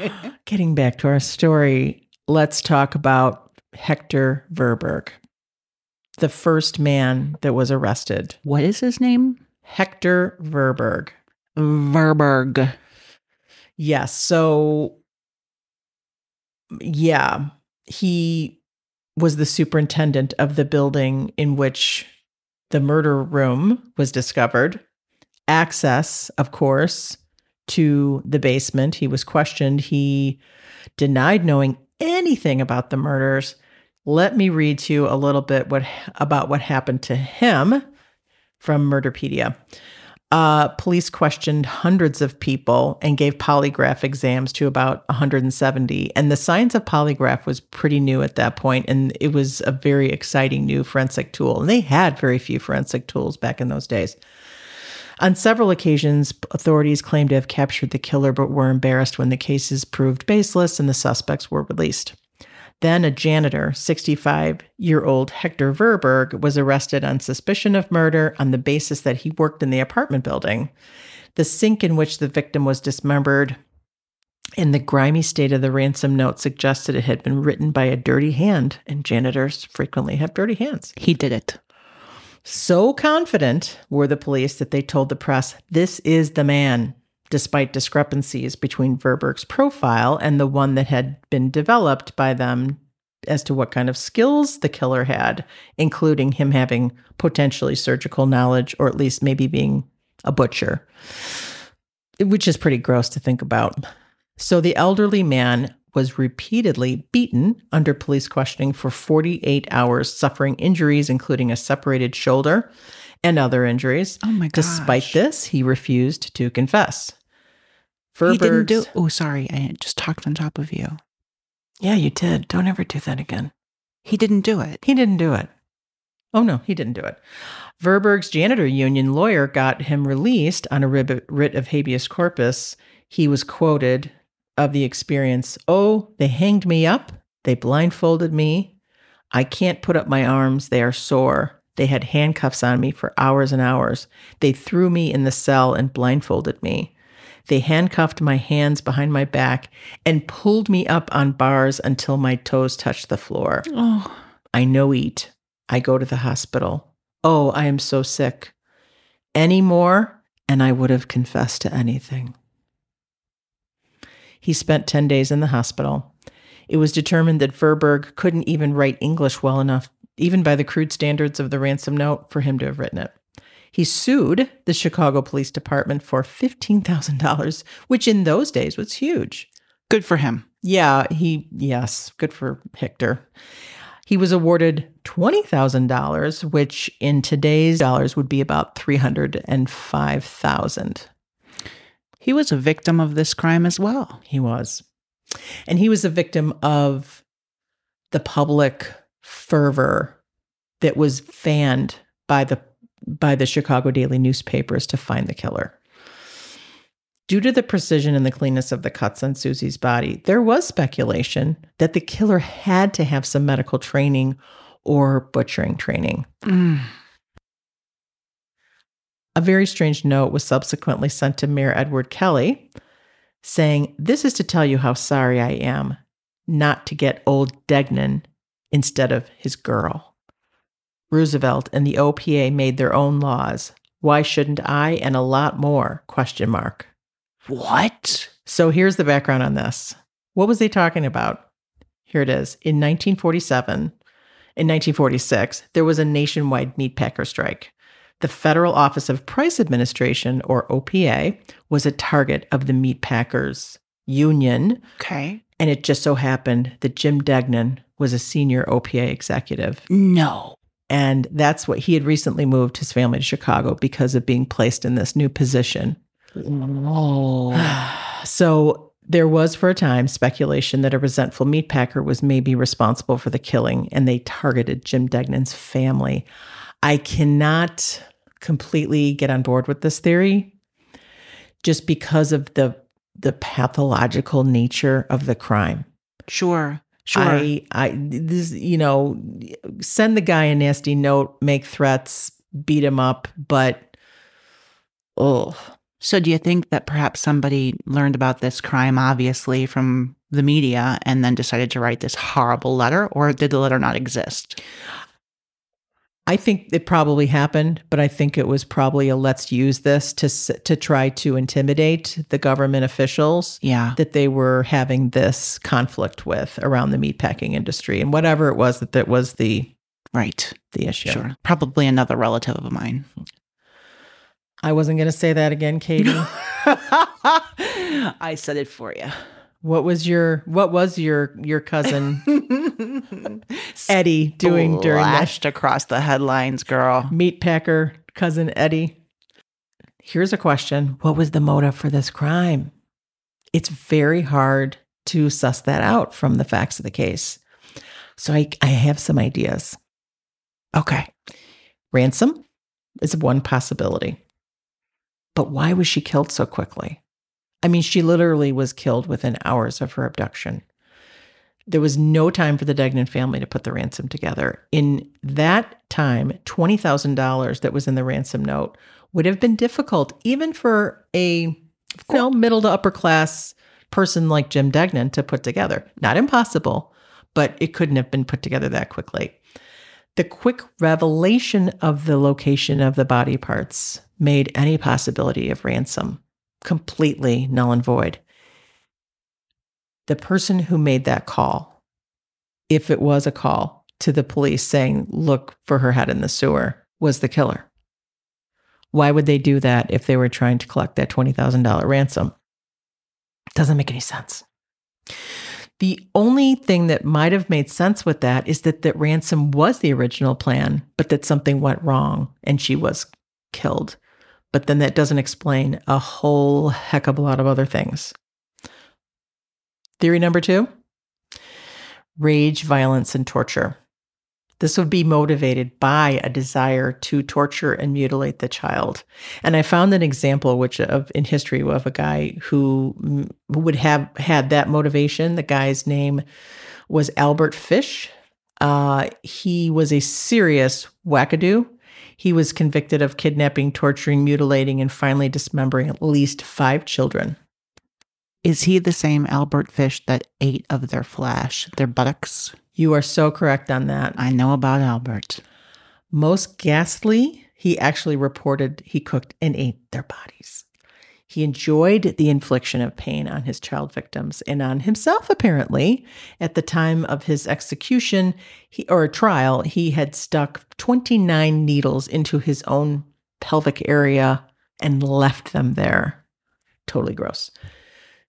Speaker 2: Getting back to our story, let's talk about Hector Verburgh, the first man that was arrested.
Speaker 1: What is his name?
Speaker 2: Hector Verburgh.
Speaker 1: Verburgh.
Speaker 2: Yes. So, yeah, he was the superintendent of the building in which the murder room was discovered. Access, of course, to the basement. He was questioned. He denied knowing anything about the murders. Let me read to you a little bit what about what happened to him from Murderpedia. Uh, police questioned hundreds of people and gave polygraph exams to about 170. And the science of polygraph was pretty new at that point, and it was a very exciting new forensic tool. And they had very few forensic tools back in those days. On several occasions, authorities claimed to have captured the killer, but were embarrassed when the cases proved baseless and the suspects were released. Then a janitor, 65 year old Hector Verburgh, was arrested on suspicion of murder on the basis that he worked in the apartment building. The sink in which the victim was dismembered and the grimy state of the ransom note suggested it had been written by a dirty hand, and janitors frequently have dirty hands.
Speaker 1: He did it.
Speaker 2: So confident were the police that they told the press, This is the man, despite discrepancies between Verburgh's profile and the one that had been developed by them as to what kind of skills the killer had, including him having potentially surgical knowledge or at least maybe being a butcher, which is pretty gross to think about. So the elderly man was repeatedly beaten under police questioning for 48 hours, suffering injuries, including a separated shoulder and other injuries.
Speaker 1: Oh my gosh.
Speaker 2: Despite this, he refused to confess.
Speaker 1: He didn't do. Oh, sorry. I just talked on top of you.
Speaker 2: Yeah, you did. Don't ever do that again.
Speaker 1: He didn't do it.
Speaker 2: He didn't do it. Oh, no, he didn't do it. Verburgh's janitor union lawyer got him released on a writ of habeas corpus. He was quoted of the experience Oh, they hanged me up. They blindfolded me. I can't put up my arms. They are sore. They had handcuffs on me for hours and hours. They threw me in the cell and blindfolded me. They handcuffed my hands behind my back and pulled me up on bars until my toes touched the floor.
Speaker 1: Oh,
Speaker 2: I no eat. I go to the hospital. Oh, I am so sick. Any more, and I would have confessed to anything. He spent 10 days in the hospital. It was determined that Verburgh couldn't even write English well enough, even by the crude standards of the ransom note, for him to have written it. He sued the Chicago Police Department for $15,000, which in those days was huge.
Speaker 1: good for him.
Speaker 2: Yeah, he, yes, good for Hector. He was awarded $20,000, which in today's dollars would be about 305,000.
Speaker 1: He was a victim of this crime as well.
Speaker 2: He was. And he was a victim of the public fervor that was fanned by the by the Chicago Daily newspapers to find the killer. Due to the precision and the cleanness of the cuts on Susie's body, there was speculation that the killer had to have some medical training or butchering training.
Speaker 1: Mm.
Speaker 2: A very strange note was subsequently sent to Mayor Edward Kelly saying, This is to tell you how sorry I am not to get old Degnan instead of his girl. Roosevelt and the OPA made their own laws. Why shouldn't I and a lot more? Question mark.
Speaker 1: What?
Speaker 2: So here's the background on this. What was they talking about? Here it is. In 1947, in 1946, there was a nationwide meatpacker strike. The Federal Office of Price Administration, or OPA, was a target of the meatpackers union,
Speaker 1: Okay.
Speaker 2: and it just so happened that Jim Degnan was a senior OPA executive.
Speaker 1: No.
Speaker 2: And that's what he had recently moved his family to Chicago because of being placed in this new position.
Speaker 1: Oh.
Speaker 2: So there was for a time speculation that a resentful meatpacker was maybe responsible for the killing and they targeted Jim Degnan's family. I cannot completely get on board with this theory just because of the the pathological nature of the crime.
Speaker 1: Sure. Sure.
Speaker 2: I I this you know send the guy a nasty note, make threats, beat him up, but oh
Speaker 1: So, do you think that perhaps somebody learned about this crime, obviously, from the media and then decided to write this horrible letter, or did the letter not exist?
Speaker 2: I think it probably happened, but I think it was probably a let's use this to to try to intimidate the government officials
Speaker 1: Yeah.
Speaker 2: that they were having this conflict with around the meatpacking industry and whatever it was that that was the
Speaker 1: Right.
Speaker 2: the issue.
Speaker 1: Sure. Probably another relative of mine.
Speaker 2: I wasn't going to say that again, Katie.
Speaker 1: I said it for you.
Speaker 2: What was your what was your your cousin Eddie doing during that
Speaker 1: Lashed across the headlines, girl.
Speaker 2: meat packer cousin Eddie? Here's a question. What was the motive for this crime? It's very hard to suss that out from the facts of the case. So I, I have some ideas.
Speaker 1: Okay.
Speaker 2: Ransom is one possibility. But why was she killed so quickly? I mean, she literally was killed within hours of her abduction. There was no time for the Degnan family to put the ransom together. In that time, $20,000 that was in the ransom note would have been difficult, even for a you know, middle to upper class person like Jim Degnan to put together. Not impossible, but it couldn't have been put together that quickly. The quick revelation of the location of the body parts made any possibility of ransom completely null and void. The person who made that call, if it was a call to the police saying, look for her head in the sewer, was the killer. Why would they do that if they were trying to collect that $20,000 ransom? Doesn't make any sense. The only thing that might have made sense with that is that that ransom was the original plan, but that something went wrong and she was killed. But then that doesn't explain a whole heck of a lot of other things. Theory number two rage, violence, and torture. This would be motivated by a desire to torture and mutilate the child. And I found an example which of in history of a guy who would have had that motivation. The guy's name was Albert Fish. Uh, he was a serious wackadoo. He was convicted of kidnapping, torturing, mutilating, and finally dismembering at least five children.
Speaker 1: Is he the same Albert Fish that ate of their flesh, their buttocks?
Speaker 2: You are so correct on that.
Speaker 1: I know about Albert.
Speaker 2: Most ghastly, he actually reported he cooked and ate their bodies. He enjoyed the infliction of pain on his child victims and on himself, apparently. At the time of his execution he, or trial, he had stuck 29 needles into his own pelvic area and left them there. Totally gross.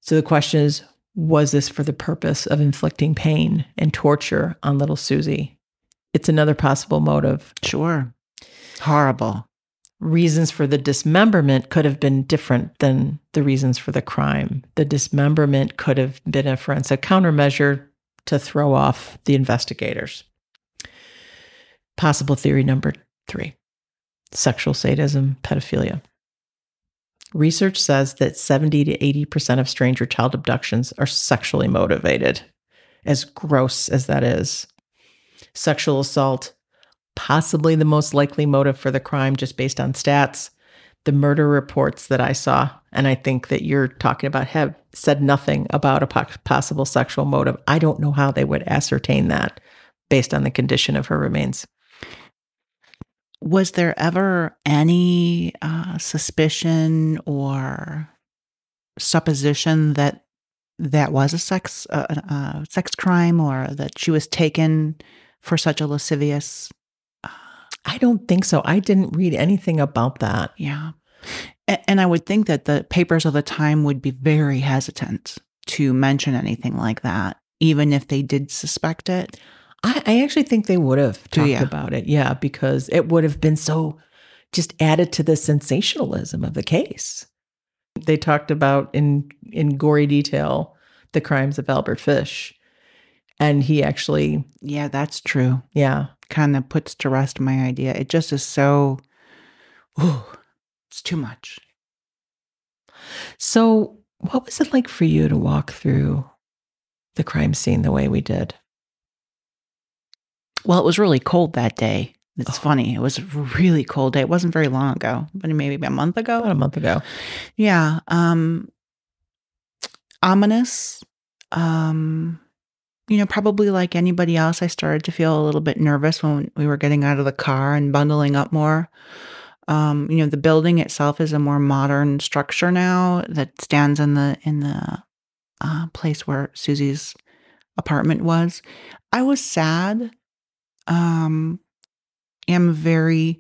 Speaker 2: So the question is was this for the purpose of inflicting pain and torture on little Susie? It's another possible motive.
Speaker 1: Sure. Horrible.
Speaker 2: Reasons for the dismemberment could have been different than the reasons for the crime. The dismemberment could have been a forensic countermeasure to throw off the investigators. Possible theory number three sexual sadism, pedophilia. Research says that 70 to 80% of stranger child abductions are sexually motivated, as gross as that is. Sexual assault, possibly the most likely motive for the crime, just based on stats. The murder reports that I saw, and I think that you're talking about, have said nothing about a po- possible sexual motive. I don't know how they would ascertain that based on the condition of her remains.
Speaker 1: Was there ever any uh, suspicion or supposition that that was a sex uh, uh, sex crime or that she was taken for such a lascivious?
Speaker 2: I don't think so. I didn't read anything about that.
Speaker 1: Yeah, and I would think that the papers of the time would be very hesitant to mention anything like that, even if they did suspect it.
Speaker 2: I, I actually think they would have talked
Speaker 1: ya?
Speaker 2: about it. Yeah, because it would have been so just added to the sensationalism of the case. They talked about in in gory detail the crimes of Albert Fish. And he actually,
Speaker 1: Yeah, that's true.
Speaker 2: yeah,
Speaker 1: Kind of puts to rest my idea. It just is so. Ooh, it's too much.
Speaker 2: So, what was it like for you to walk through the crime scene the way we did?
Speaker 1: Well, it was really cold that day. It's funny. It was a really cold day. It wasn't very long ago, but maybe a month ago.
Speaker 2: About a month ago.
Speaker 1: Yeah. Um ominous. Um you know, probably like anybody else, I started to feel a little bit nervous when we were getting out of the car and bundling up more. Um, you know, the building itself is a more modern structure now that stands in the in the uh, place where Susie's apartment was. I was sad. Um, am a very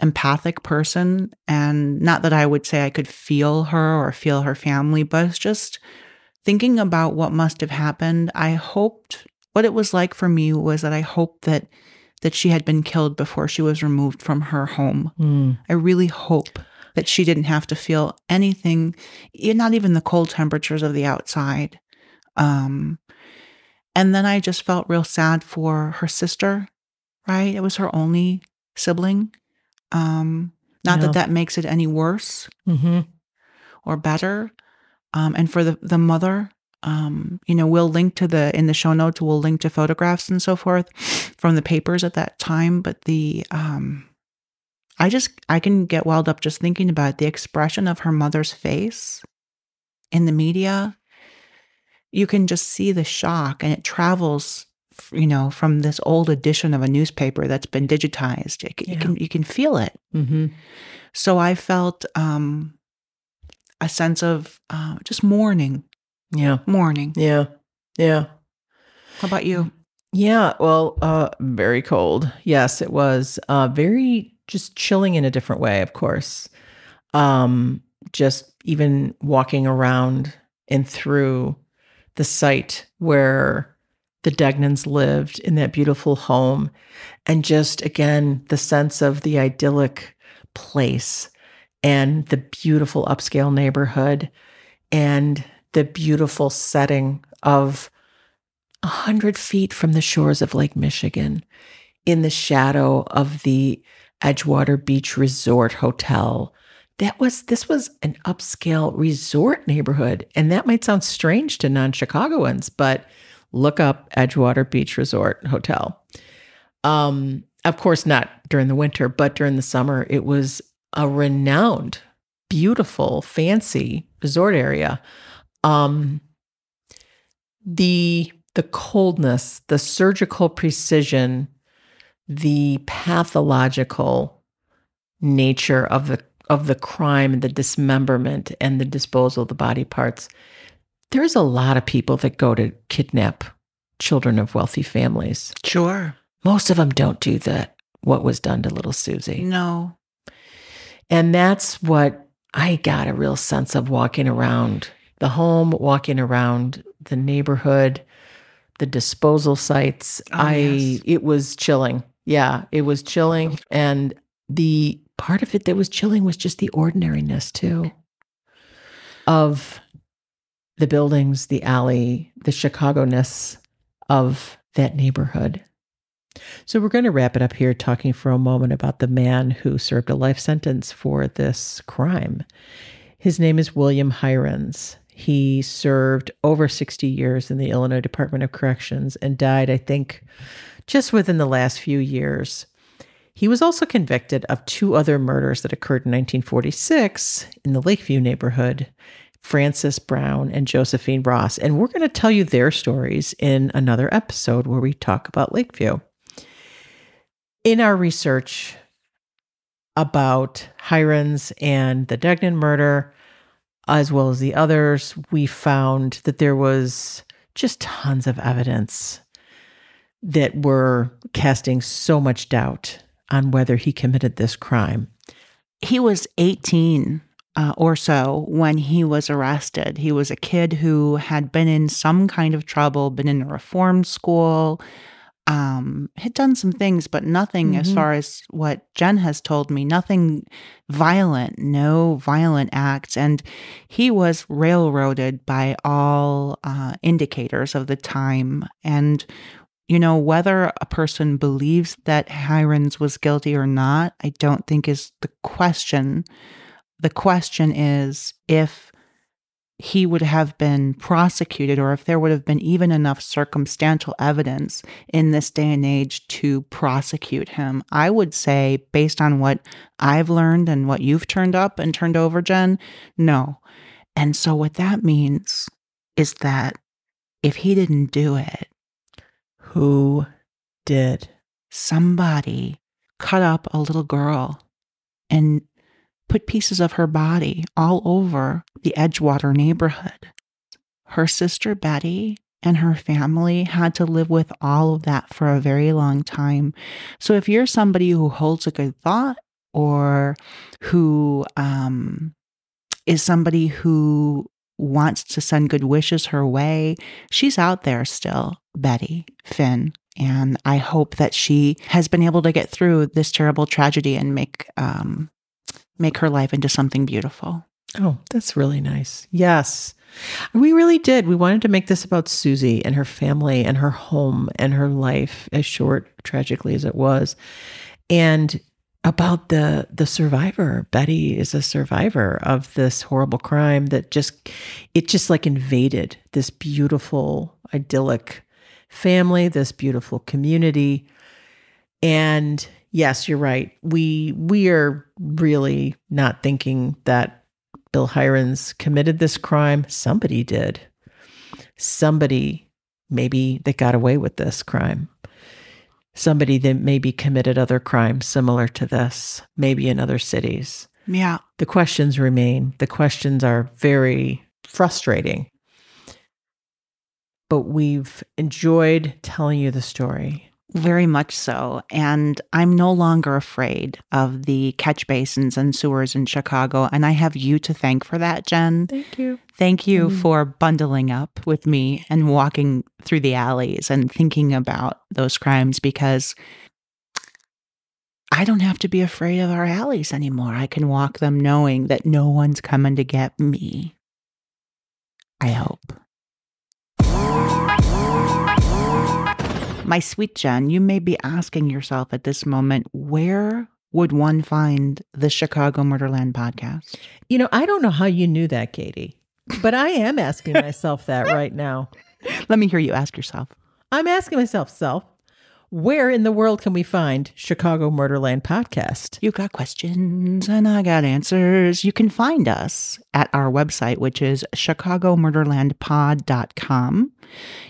Speaker 1: empathic person, and not that I would say I could feel her or feel her family, but it's just thinking about what must have happened. I hoped what it was like for me was that I hoped that that she had been killed before she was removed from her home.
Speaker 2: Mm.
Speaker 1: I really hope that she didn't have to feel anything, not even the cold temperatures of the outside. Um, and then I just felt real sad for her sister, right? It was her only sibling. Um, not that that makes it any worse
Speaker 2: Mm-hmm.
Speaker 1: or better. Um, and for the, the mother, um, you know, we'll link to the, in the show notes, we'll link to photographs and so forth from the papers at that time. But the, um, I just, I can get welled up just thinking about it. the expression of her mother's face in the media. You can just see the shock and it travels, you know, from this old edition of a newspaper that's been digitized. It, c- you can, you can feel it.
Speaker 2: Mm-hmm.
Speaker 1: So I felt, um, a sense of uh, just mourning,
Speaker 2: Yeah.
Speaker 1: mourning.
Speaker 2: Yeah. Yeah.
Speaker 1: How about you?
Speaker 2: Yeah, well, uh very cold. Yes, it was uh very just chilling in a different way, of course. Um just even walking around and through the site where the Degnans lived in that beautiful home and just again the sense of the idyllic place and the beautiful upscale neighborhood and the beautiful setting of a hundred feet from the shores of Lake Michigan, in the shadow of the Edgewater Beach Resort Hotel. That was this was an upscale resort neighborhood, and that might sound strange to non-Chicagoans, but look up Edgewater Beach Resort Hotel. Um, of course, not during the winter, but during the summer, it was a renowned, beautiful, fancy resort area. Um, the the coldness, the surgical precision, the pathological nature of the of the crime and the dismemberment and the disposal of the body parts. There's a lot of people that go to kidnap children of wealthy families.
Speaker 1: Sure.
Speaker 2: Most of them don't do that. What was done to little Susie.
Speaker 1: No.
Speaker 2: And that's what I got a real sense of walking around the home, walking around the neighborhood, the disposal sites.
Speaker 1: Oh,
Speaker 2: I
Speaker 1: yes.
Speaker 2: it was chilling. Yeah, it was chilling and the part of it that was chilling was just the ordinariness too of the buildings, the alley, the Chicago-ness of that neighborhood. So we're going to wrap it up here talking for a moment about the man who served a life sentence for this crime. His name is William Heirens. He served over 60 years in the Illinois Department of Corrections and died, I think, just within the last few years. He was also convicted of two other murders that occurred in 1946 in the Lakeview neighborhood Frances Brown and Josephine Ross. And we're going to tell you their stories in another episode where we talk about Lakeview. In our research about Heirens and the Degnan murder, as well as the others, we found that there was just tons of evidence that were casting so much doubt on whether he committed this crime.
Speaker 1: He was 18 uh, or so when he was arrested. He was a kid who had been in some kind of trouble, been in a reform school, um, had done some things, but nothing as
Speaker 2: Mhm.
Speaker 1: far as what Jen has told me, nothing violent, no violent acts. And he was railroaded by all uh, indicators of the time. And you know, whether a person believes that Heirens was guilty or not, I don't think is the question. The question is if he would have been prosecuted or if there would have been even enough circumstantial evidence in this day and age to prosecute him. I would say, based on what I've learned and what you've turned up and turned over, Jen, no. And so, what that means is that if he didn't do it,
Speaker 2: Who did?
Speaker 1: somebody cut up a little girl and put pieces of her body all over the Edgewater neighborhood. Her sister Betty and her family had to live with all of that for a very long time. So if you're somebody who holds a good thought or who um, is somebody who wants to send good wishes her way, she's out there still, Betty Finn. And I hope that she has been able to get through this terrible tragedy and make um, make her life into something beautiful.
Speaker 2: Oh, that's really nice. Yes. We really did. We wanted to make this about Susie and her family and her home and her life, as short tragically as it was. And about the the survivor. Betty is a survivor of this horrible crime that just it just like invaded this beautiful idyllic family, this beautiful community. And yes, you're right. We we are really not thinking that Bill Heirens committed this crime. Somebody did. Somebody maybe that got away with this crime. Somebody that maybe committed other crimes similar to this, maybe in other cities.
Speaker 1: Yeah.
Speaker 2: The questions remain. The questions are very frustrating. But we've enjoyed telling you the story.
Speaker 1: Very much so. And I'm no longer afraid of the catch basins and sewers in Chicago. And I have you to thank for that, Jen.
Speaker 2: Thank you.
Speaker 1: Thank you mm-hmm. for bundling up with me and walking through the alleys and thinking about those crimes because I don't have to be afraid of our alleys anymore. I can walk them knowing that no one's coming to get me. I hope. My sweet Jen, you may be asking yourself at this moment, where would one find the Chicago Murderland podcast?
Speaker 2: You know, I don't know how you knew that, Katie, but I am asking myself that right now.
Speaker 1: Let me hear you ask yourself.
Speaker 2: I'm asking myself, self, where in the world can we find Chicago Murderland podcast?
Speaker 1: You got questions and I got answers. You can find us at our website, which is chicagomurderlandpod.com.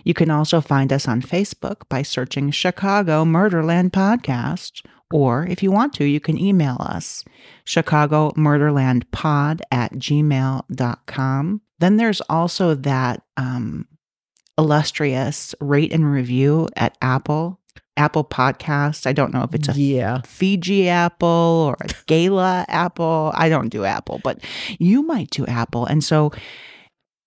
Speaker 1: You can also find us on Facebook by searching Chicago Murderland Podcast. Or if you want to, you can email us, chicagomurderlandpod at gmail.com. Then there's also that um, illustrious rate and review at Apple, Apple Podcasts. I don't know if it's a
Speaker 2: Yeah.
Speaker 1: Fuji apple or a Gala apple. I don't do apple, but you might do apple. And so,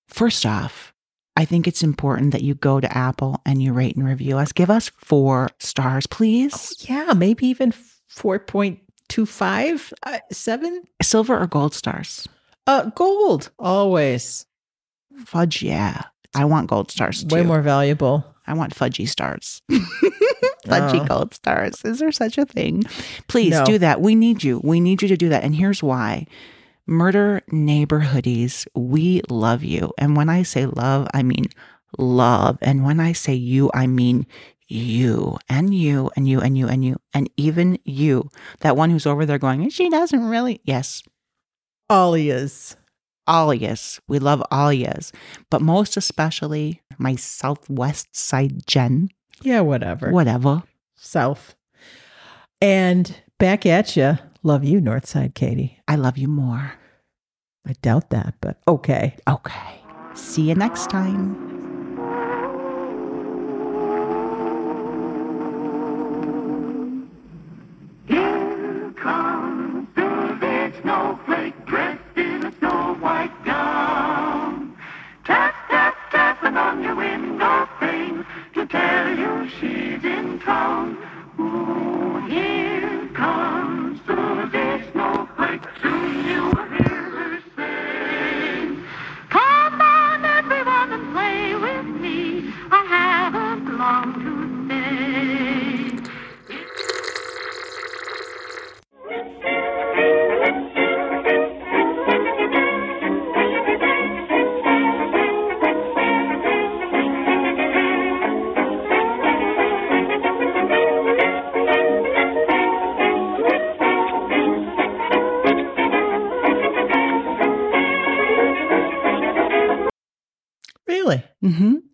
Speaker 1: first off, I think it's important that you go to Apple and you rate and review us. Give us four stars, please.
Speaker 2: Yeah, maybe even 4.25, uh, 7?
Speaker 1: Silver or gold stars?
Speaker 2: Uh, gold, always.
Speaker 1: Fudge, yeah. I want gold stars too.
Speaker 2: Way more valuable.
Speaker 1: I want fudgy stars. fudgy
Speaker 2: Oh.
Speaker 1: gold stars. Is there such a thing? Please
Speaker 2: No.
Speaker 1: do that. We need you. We need you to do that. And here's why. Murder neighborhoodies, we love you. And when I say love, I mean love. And when I say you, I mean you and you and you and you and you and even you. That one who's over there going, she doesn't really. Yes,
Speaker 2: Alias.
Speaker 1: Alias. We love Alias. But most especially my Southwest side Jen.
Speaker 2: Yeah, whatever.
Speaker 1: Whatever.
Speaker 2: South. And back at you. Love you, Northside Katie.
Speaker 1: I love you more.
Speaker 2: I doubt that, but okay.
Speaker 1: Okay. See you next time.
Speaker 4: On your window frame to tell you she's in town. Ooh, here comes Susie Snowflake. Soon you'll hear
Speaker 2: Okay.